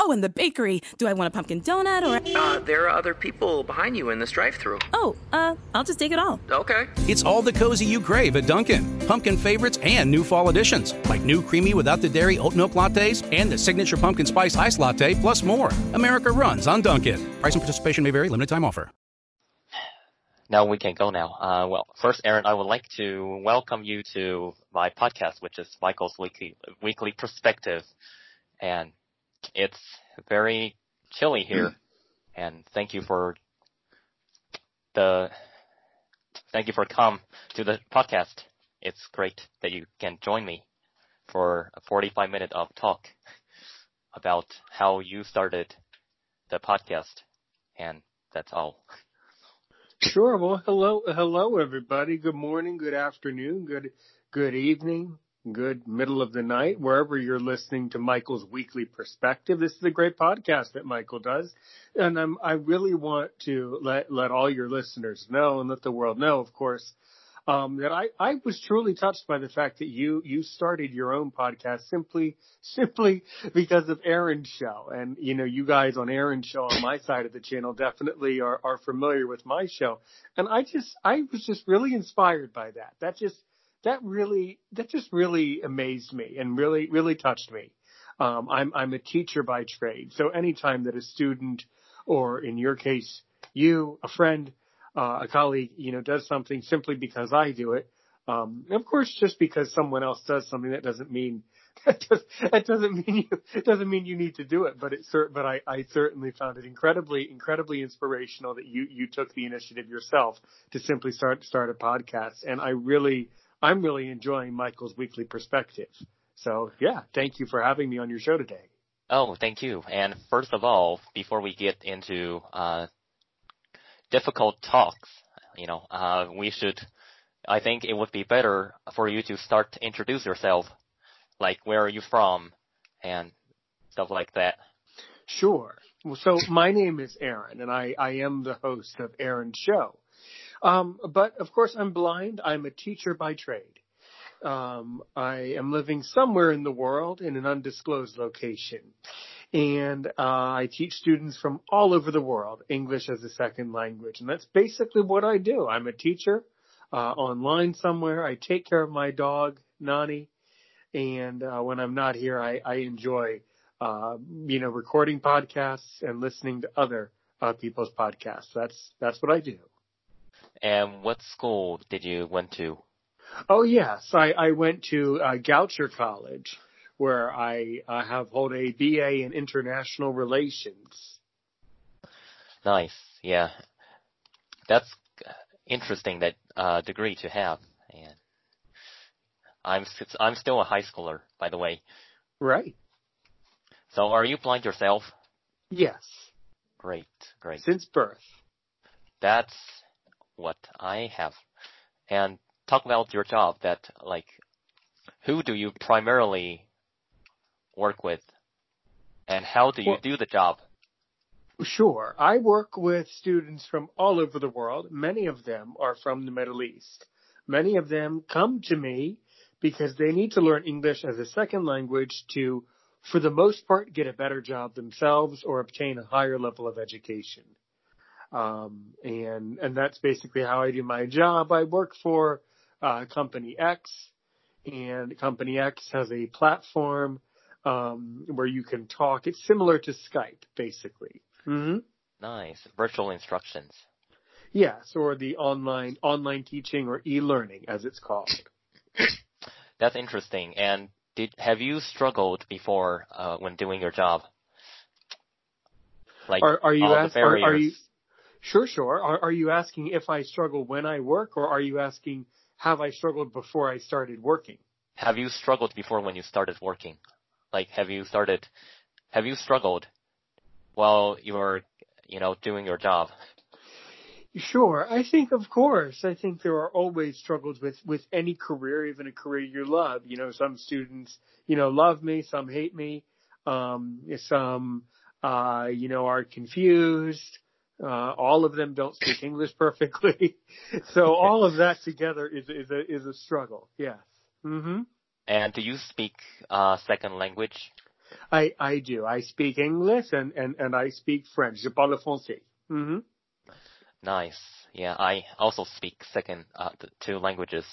Oh, and the bakery. Do I want a pumpkin donut or a... Uh, there are other people behind you in this drive-through. Oh, uh, I'll just take it all. Okay. It's all the cozy you crave at Dunkin'. Pumpkin favorites and new fall additions, like new creamy without the dairy oat milk lattes and the signature pumpkin spice ice latte, plus more. America runs on Dunkin'. Price and participation may vary. Limited time offer. Now we can go now. Uh, well, first, Aaron, I would like to welcome you to my podcast, which is Michael's weekly weekly perspective, and it's very chilly here. Mm. and thank you for the thank you for come to the podcast. It's great that you can join me for a 45 minute of talk about how you started the podcast, and that's all. Sure. Well, hello, hello, everybody. Good morning, good afternoon, good, good evening, good middle of the night, wherever you're listening to Michael's weekly perspective. This is a great podcast that Michael does. And I'm, I really want to let, let all your listeners know and let the world know, of course, um, that I, I was truly touched by the fact that you, you started your own podcast simply, simply because of Aaron's show. And, you know, you guys on Aaron's show on my side of the channel definitely are, are familiar with my show. And I just, I was just really inspired by that. That just, that really, that just really amazed me and really, really touched me. Um, I'm, I'm a teacher by trade. So anytime that a student or in your case, you, a friend, uh, a colleague, you know, does something simply because I do it. Um, of course, just because someone else does something, that doesn't mean that, does, that doesn't mean you it doesn't mean you need to do it. But it but I, I certainly found it incredibly incredibly inspirational that you you took the initiative yourself to simply start start a podcast. And I really I'm really enjoying Michael's weekly perspective. So yeah, thank you for having me on your show today. Oh, thank you. And first of all, before we get into uh, difficult talks. You know, uh, we should. I think it would be better for you to start to introduce yourself, like where are you from, and stuff like that. Sure. Well, so my name is Aaron, and I, I am the host of Aaron's show. Um, but of course, I'm blind. I'm a teacher by trade. Um, I am living somewhere in the world in an undisclosed location and uh, I teach students from all over the world English as a second language, and that's basically what I do. I'm a teacher uh, online somewhere. I take care of my dog Nani, and uh, when I'm not here, I, I enjoy uh, you know recording podcasts and listening to other uh, people's podcasts. That's that's what I do. And what school did you went to? Oh yes, I, I went to uh, Goucher College where I uh, have hold a BA in international relations. Nice, yeah, that's interesting that uh, degree to have. And I'm I'm still a high schooler, by the way. Right. So, are you blind yourself? Yes. Great, great. Since birth. That's what I have. And talk about your job. That like, who do you primarily work with, and how do you well, do the job? Sure. I work with students from all over the world. Many of them are from the Middle East. Many of them come to me because they need to learn English as a second language to, for the most part, get a better job themselves or obtain a higher level of education. Um, and and that's basically how I do my job. I work for uh, Company X, and Company X has a platform um, where you can talk. It's similar to Skype, basically. Mm-hmm. Nice virtual instructions. Yes, or the online online teaching or e-learning, as it's called. That's interesting. And did have you struggled before uh, when doing your job? Like are, are you ask, are, are, you sure sure are, are you asking if I struggle when I work or are you asking have I struggled before I started working? Have you struggled before when you started working? Like, have you started, have you struggled while you were, you know, doing your job? Sure. I think, of course, I think there are always struggles with, with any career, even a career you love. You know, some students, you know, love me, some hate me, um, some, uh, you know, are confused, Uh, all of them don't speak English perfectly. so all of that together is, is a, is a struggle. Yes. hmm And do you speak, uh, second language? I, I do. I speak English and, and, and I speak French. Je parle français. hmm Nice. Yeah, I also speak second, uh, two languages.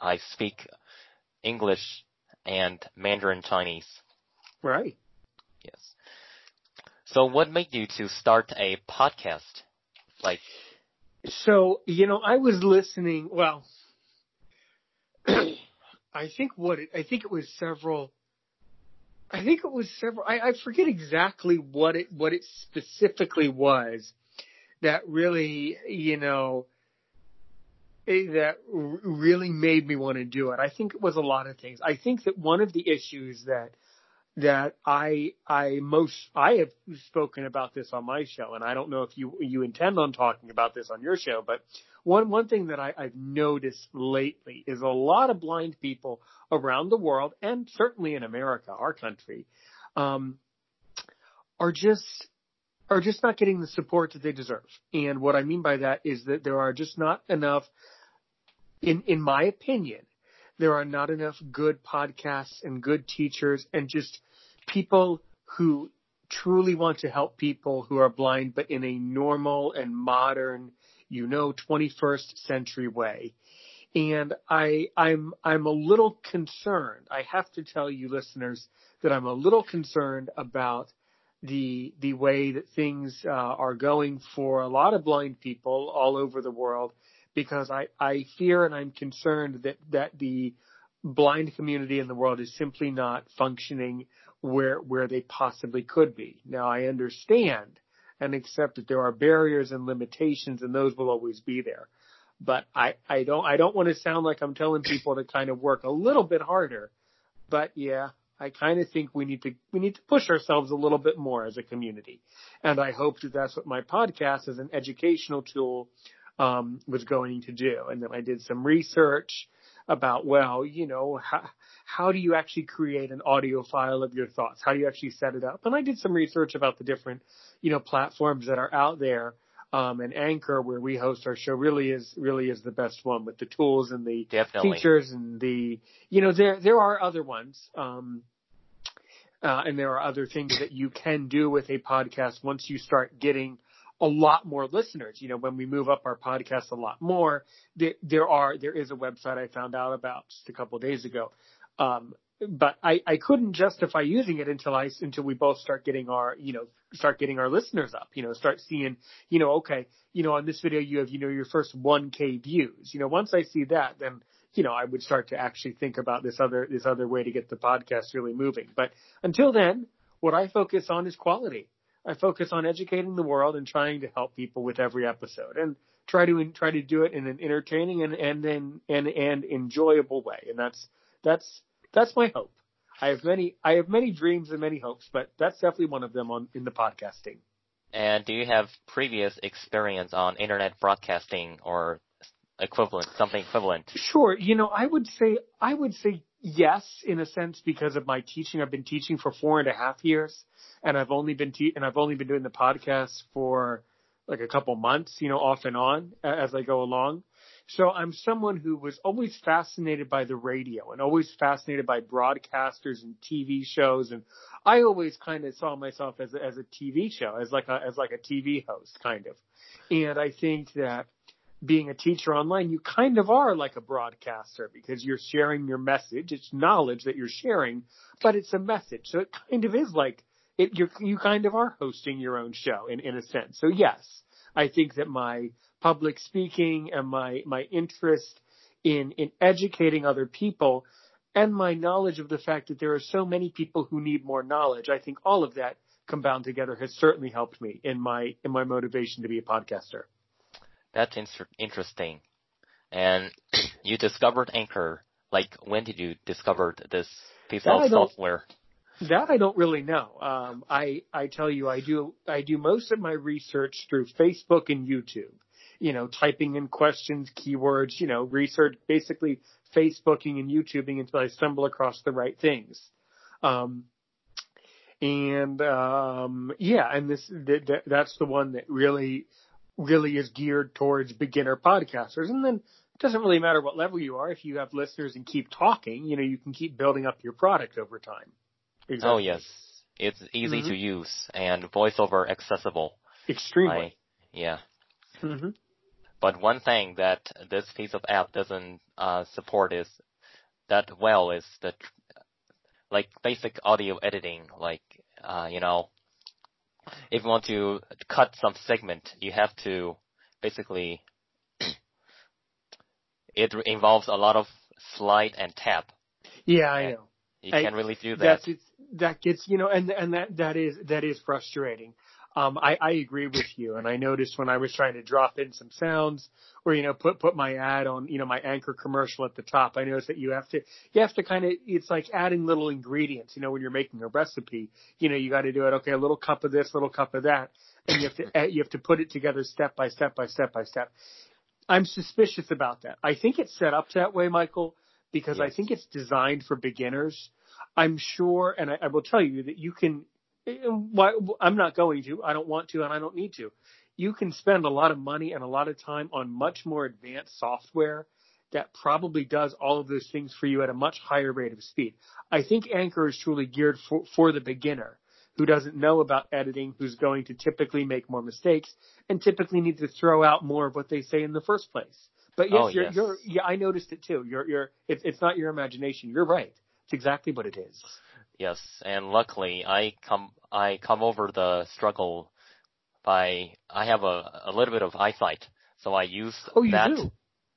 I speak English and Mandarin Chinese. Right. Yes. So what made you to start a podcast? Like, So, you know, I was listening, well, I think what it, I think it was several, I think it was several, I, I forget exactly what it, what it specifically was that really, you know, eh, that really made me want to do it. I think it was a lot of things. I think that one of the issues that that I I most I have spoken about this on my show, and I don't know if you you intend on talking about this on your show, but one one thing that I, I've noticed lately is a lot of blind people around the world, and certainly in America, our country, um, are just are just not getting the support that they deserve. And what I mean by that is that there are just not enough, in in my opinion, there are not enough good podcasts and good teachers and just people who truly want to help people who are blind, but in a normal and modern, you know, 21st century way. And I, I'm, I'm a little concerned. I have to tell you listeners that I'm a little concerned about the, the way that things uh, are going for a lot of blind people all over the world because I, I fear and I'm concerned that, that the blind community in the world is simply not functioning where where they possibly could be. Now I understand and accept that there are barriers and limitations and those will always be there. But I, I don't I don't want to sound like I'm telling people to kind of work a little bit harder. But yeah, I kind of think we need to we need to push ourselves a little bit more as a community. And I hope that that's what my podcast as an educational tool um, was going to do. And then I did some research about, well, you know, how, how do you actually create an audio file of your thoughts? How do you actually set it up? And I did some research about the different, you know, platforms that are out there. Um, and Anchor, where we host our show, really is really is the best one with the tools and the Definitely. features and the, you know, there there are other ones, um, uh, and there are other things that you can do with a podcast once you start getting a lot more listeners. You know, when we move up our podcast a lot more, there, there are there is a website I found out about just a couple of days ago. Um, but I, I couldn't justify using it until I until we both start getting our you know start getting our listeners up. You know, start seeing you know okay you know on this video you have you know your first 1k views. You know, once I see that then you know I would start to actually think about this other this other way to get the podcast really moving. But until then, what I focus on is quality. I focus on educating the world and trying to help people with every episode and try to try to do it in an entertaining and and and and, and enjoyable way. And that's that's that's my hope. I have many I have many dreams and many hopes, but that's definitely one of them on in the podcasting. and do you have previous experience on internet broadcasting or equivalent, something equivalent? Sure, you know, I would say I would say yes in a sense because of my teaching. I've been teaching for four and a half years, and I've only been te- and I've only been doing the podcast for like a couple months, you know, off and on as I go along. So I'm someone who was always fascinated by the radio and always fascinated by broadcasters and TV shows, and I always kind of saw myself as a, as a TV show, as like a as like a TV host, kind of. And I think that being a teacher online, you kind of are like a broadcaster because you're sharing your message. It's knowledge that you're sharing, but it's a message. So it kind of is like it, you're, you kind of are hosting your own show in, in a sense. So yes, I think that my public speaking and my, my interest in, in educating other people and my knowledge of the fact that there are so many people who need more knowledge, I think all of that combined together has certainly helped me in my, in my motivation to be a podcaster. That's inter- interesting. And you discovered Anchor. Like, when did you discover this piece That of I don't- software? That I don't really know. Um, I I tell you, I do I do most of my research through Facebook and YouTube. You know, typing in questions, keywords. You know, research basically Facebooking and YouTubing until I stumble across the right things. Um, And um, yeah, and this that, that's the one that really really is geared towards beginner podcasters. And then it doesn't really matter what level you are. If you have listeners and keep talking, you know, you can keep building up your product over time. Exactly. Oh yes, it's easy mm-hmm. to use and voiceover accessible. Extremely. I, yeah. Mm-hmm. But one thing that this piece of app doesn't uh, support is that well is the like basic audio editing. Like uh, you know, if you want to cut some segment, you have to basically it involves a lot of slide and tap. Yeah, I know. You I, can't really do that. That's, that gets you know, and and that that is that is frustrating. Um, I, I agree with you, and I noticed when I was trying to drop in some sounds, or you know, put put my ad on, you know, my anchor commercial at the top. I noticed that you have to you have to kind of it's like adding little ingredients. You know, when you're making a recipe, you know, you got to do it. Okay, a little cup of this, little cup of that, and you have to you have to put it together step by step by step by step. I'm suspicious about that. I think it's set up that way, Michael, because yes. I think it's designed for beginners. I'm sure, and I, I will tell you that you can eh, why I'm not going to. I don't want to, and I don't need to. You can spend a lot of money and a lot of time on much more advanced software that probably does all of those things for you at a much higher rate of speed. I think Anchor is truly geared for, for the beginner who doesn't know about editing, who's going to typically make more mistakes and typically need to throw out more of what they say in the first place. But yes, oh, you're, yes. you're, yeah, I noticed it too. You're, you're, it's, it's not your imagination. You're right. It's exactly what it is. Yes, and luckily I come I come over the struggle by I have a a little bit of eyesight, so I use oh, you that. Do?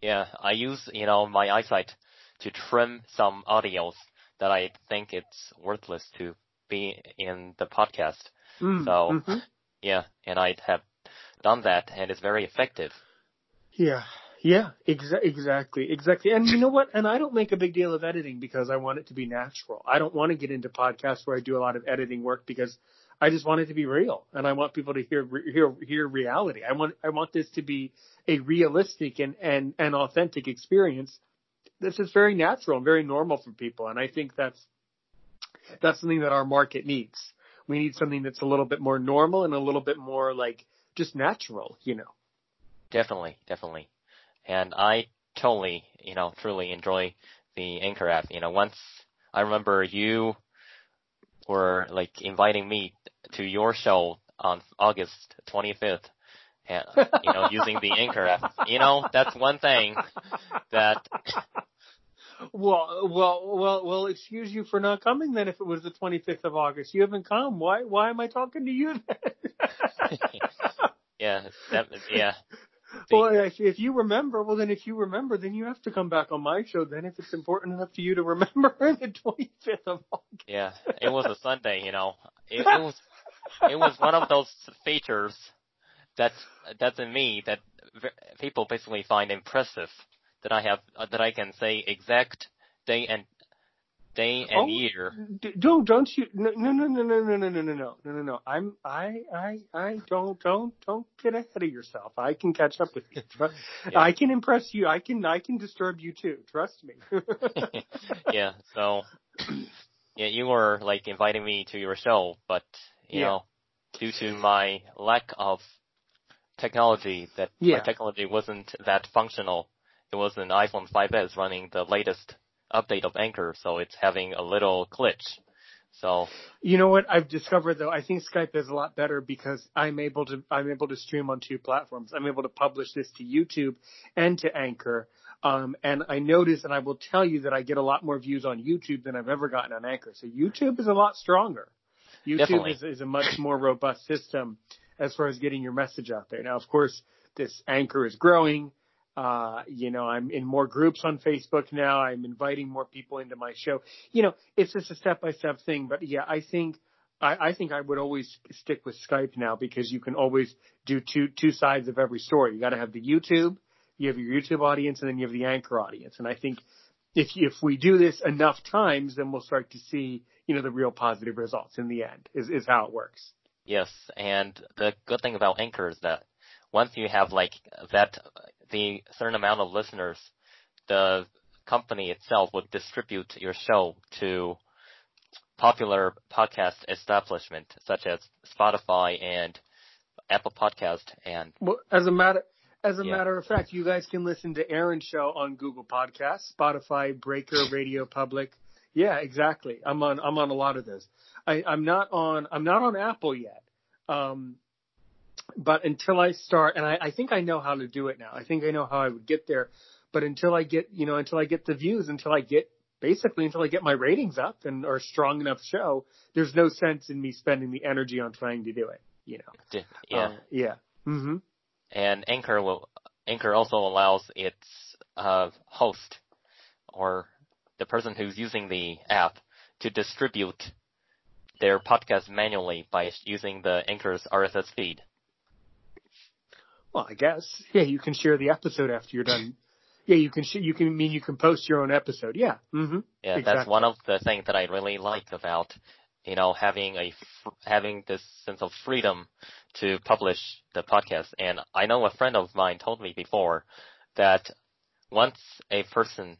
Yeah, I use you know my eyesight to trim some audios that I think it's worthless to be in the podcast. Mm, so mm-hmm. yeah, and I have done that, and it's very effective. Yeah, yeah, exa- exactly, exactly. And you know what? And I don't make a big deal of editing because I want it to be natural. I don't want to get into podcasts where I do a lot of editing work because I just want it to be real, and I want people to hear hear hear reality. I want I want this to be a realistic and and and authentic experience. This is very natural and very normal for people, and I think that's that's something that our market needs. We need something that's a little bit more normal and a little bit more like just natural, you know. Definitely, definitely and I totally, you know, truly enjoy the Anchor app. You know, once I remember you were like inviting me to your show on August 25th, and you know, using the Anchor app. You know, that's one thing that. Well, well, well, well. Excuse you for not coming then. If it was the 25th of August, you haven't come. Why? Why am I talking to you then? yeah, that, yeah well, if, if you remember, well, then if you remember, then you have to come back on my show. Then, if it's important enough to you to remember the 25th of August. Yeah, it was a Sunday. You know, it, it was it was one of those features that that's in me that people basically find impressive. That I have uh, that I can say exact day and day and oh, year. Don't don't you no no no no no no no no no no no no I'm I I I don't don't don't get ahead of yourself. I can catch up with you. yeah. I can impress you. I can I can disturb you too. Trust me. yeah. So yeah, you were like inviting me to your show, but you yeah. know, due to my lack of technology, that yeah. my technology wasn't that functional. It was an iPhone 5s running the latest update of Anchor, so it's having a little glitch. So you know what I've discovered though, I think Skype is a lot better because I'm able to I'm able to stream on two platforms. I'm able to publish this to YouTube and to Anchor. Um, and I notice, and I will tell you that I get a lot more views on YouTube than I've ever gotten on Anchor. So YouTube is a lot stronger. YouTube is, is a much more robust system as far as getting your message out there. Now, of course, this Anchor is growing. Uh, you know, I'm in more groups on Facebook now. I'm inviting more people into my show. You know, it's just a step by step thing. But yeah, I think I, I think I would always stick with Skype now because you can always do two two sides of every story. You got to have the YouTube, you have your YouTube audience, and then you have the Anchor audience. And I think if if we do this enough times, then we'll start to see you know the real positive results in the end. Is is how it works. Yes, and the good thing about Anchor is that once you have like that, the certain amount of listeners, the company itself would distribute your show to popular podcast establishment such as Spotify and Apple Podcast and Well, as a matter as a Yeah. matter of fact, you guys can listen to Aaron's show on Google Podcasts, Spotify, Breaker, Radio Public. Yeah, exactly. I'm on I'm on a lot of those. I, I'm not on I'm not on Apple yet. Um, but until I start, and I, I think I know how to do it now. I think I know how I would get there. But until I get, you know, until I get the views, until I get basically until I get my ratings up and or a strong enough show, there's no sense in me spending the energy on trying to do it. You know. yeah. Uh, yeah. hmm and Anchor will Anchor also allows its uh, host or the person who's using the app to distribute their podcast manually by using the Anchor's RSS feed. Well, I guess. Yeah, you can share the episode after you're done. Yeah, you can. Sh- you can mean you can post your own episode. Yeah. hmm Yeah, Exactly. that's one of the things that I really like about you know having a having this sense of freedom to publish the podcast. And I know a friend of mine told me before that once a person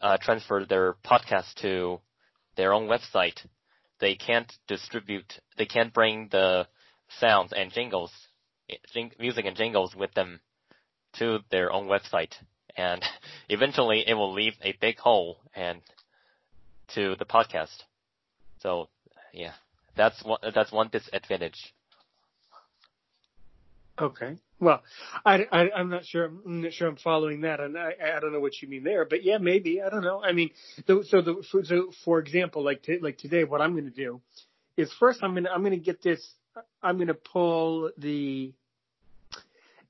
uh, transfer their podcast to their own website, they can't distribute, they can't bring the sounds and jingles, jing, music and jingles with them to their own website. And eventually it will leave a big hole and to the podcast. So yeah, that's one, that's one disadvantage. Okay. Well, I, I I'm not sure. I'm not sure I'm following that, and I I don't know what you mean there. But yeah, maybe I don't know. I mean, the, so the so for example, like t- like today, what I'm going to do is first I'm gonna I'm gonna get this. I'm gonna pull the.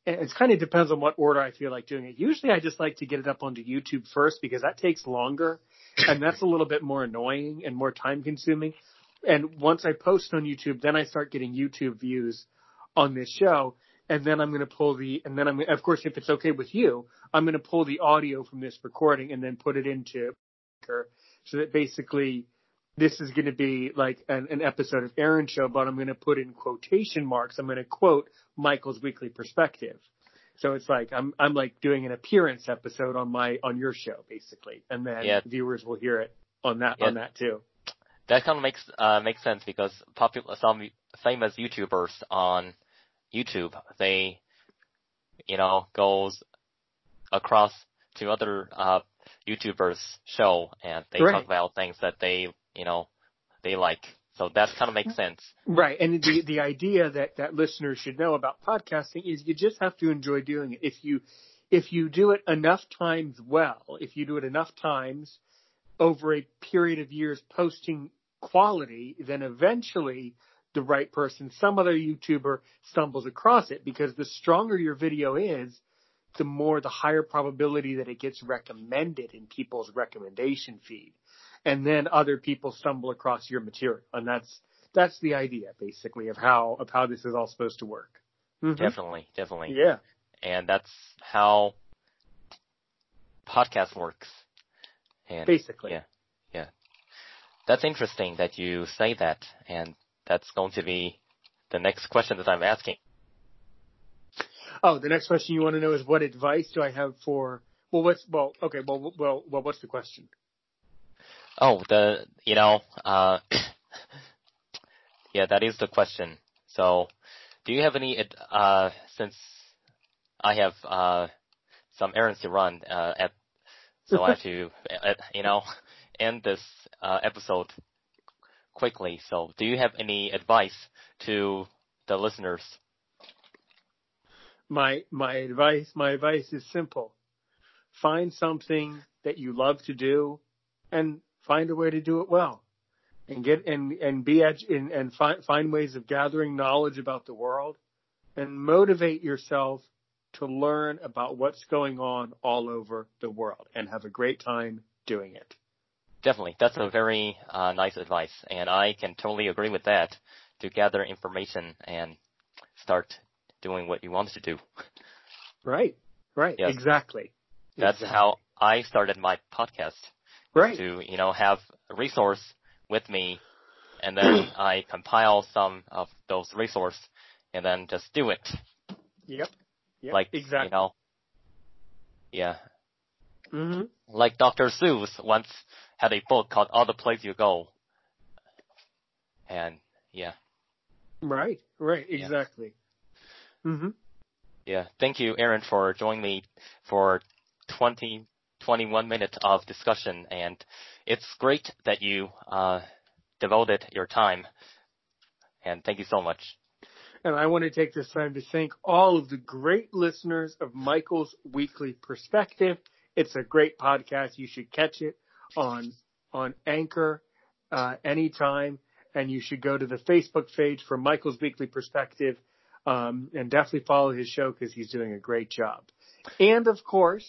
It kind of depends on what order I feel like doing it. Usually, I just like to get it up onto YouTube first because that takes longer, and that's a little bit more annoying and more time consuming. And once I post on YouTube, then I start getting YouTube views on this show and then I'm going to pull the, and then I'm, of course, if it's okay with you, I'm going to pull the audio from this recording and then put it into, so that basically this is going to be like an, an episode of Aaron Show, but I'm going to put in quotation marks. I'm going to quote Michael's weekly perspective. So it's like I'm I'm like doing an appearance episode on my on your show basically, and then Yeah. viewers will hear it on that Yeah. on that too. That kind of makes uh, makes sense because popular some famous YouTubers on YouTube they you know goes across to other uh, YouTubers show and they Right. talk about things that they you know they like. So that kind of makes mm-hmm. sense. Right. And the, the idea that, that listeners should know about podcasting is you just have to enjoy doing it. If you, if you do it enough times well, if you do it enough times over a period of years posting quality, then eventually the right person, some other YouTuber stumbles across it because the stronger your video is, the more the higher probability that it gets recommended in people's recommendation feed. And then other people stumble across your material. And that's, that's the idea basically of how, of how this is all supposed to work. Mhm. Definitely, definitely. Yeah. And that's how podcast works. And Basically. Yeah. Yeah. That's interesting that you say that and that's going to be the next question that I'm asking. Oh, the next question you want to know is what advice do I have for, well, what's, well, okay, well, well, well, what's the question? Oh, the, you know, uh, yeah, that is the question. So, do you have any, uh, since I have, uh, some errands to run, uh, at, so I have to, uh, you know, end this, uh, episode quickly. So, do you have any advice to the listeners? My, my advice, my advice is simple. Find something that you love to do and find a way to do it well. And get, and, and be, edu- and, and find, find ways of gathering knowledge about the world and motivate yourself to learn about what's going on all over the world and have a great time doing it. Definitely, that's a very uh, nice advice, and I can totally agree with that. To gather information and start doing what you want to do. Right. Right. Yes. Exactly. That's Exactly. how I started my podcast. Right. To you know have a resource with me, and then I compile some of those resource, and then just do it. Yep. Yep. like exactly. you know. Yeah. Mm-hmm. Like Dr. Seuss once had a book called All the Places You Go. And yeah. Right, right, exactly. Yeah. Mm-hmm. Yeah. Thank you, Aaron, for joining me for 20, 21 minutes of discussion. And it's great that you uh, devoted your time. And thank you so much. And I want to take this time to thank all of the great listeners of Michael's Weekly Perspective. It's a great podcast. You should catch it on on Anchor uh, anytime, and you should go to the Facebook page for Michael's Weekly Perspective um, and definitely follow his show because he's doing a great job. And of course,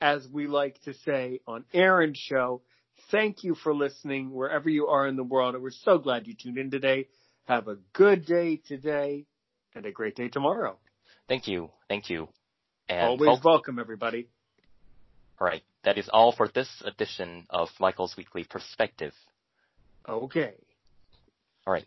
as we like to say on Aaron's show, thank you for listening wherever you are in the world. And we're so glad you tuned in today. Have a good day today and a great day tomorrow. Thank you. Thank you. And Always welcome, everybody. All right. That is all for this edition of Michael's Weekly Perspective. Okay. All right.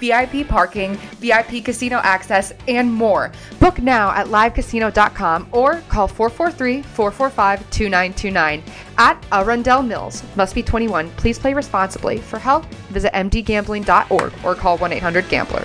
VIP parking, VIP casino access, and more. Book now at livecasino.com or call 443 445 2929 at Arundel Mills. Must be 21. Please play responsibly. For help, visit mdgambling.org or call 1 800 Gambler.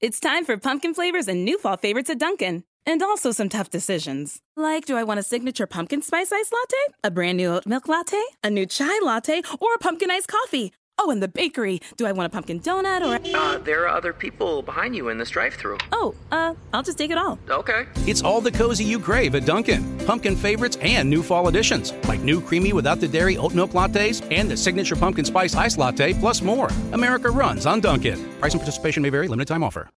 It's time for pumpkin flavors and new fall favorites at Dunkin'. And also some tough decisions. Like, do I want a signature pumpkin spice ice latte? A brand new oat milk latte? A new chai latte? Or a pumpkin iced coffee? Oh, and the bakery. Do I want a pumpkin donut or? Uh, there are other people behind you in this drive-through. Oh, uh, I'll just take it all. Okay. It's all the cozy you crave at Dunkin'. Pumpkin favorites and new fall additions, like new creamy without the dairy oat milk lattes and the signature pumpkin spice ice latte, plus more. America runs on Dunkin'. Price and participation may vary. Limited time offer.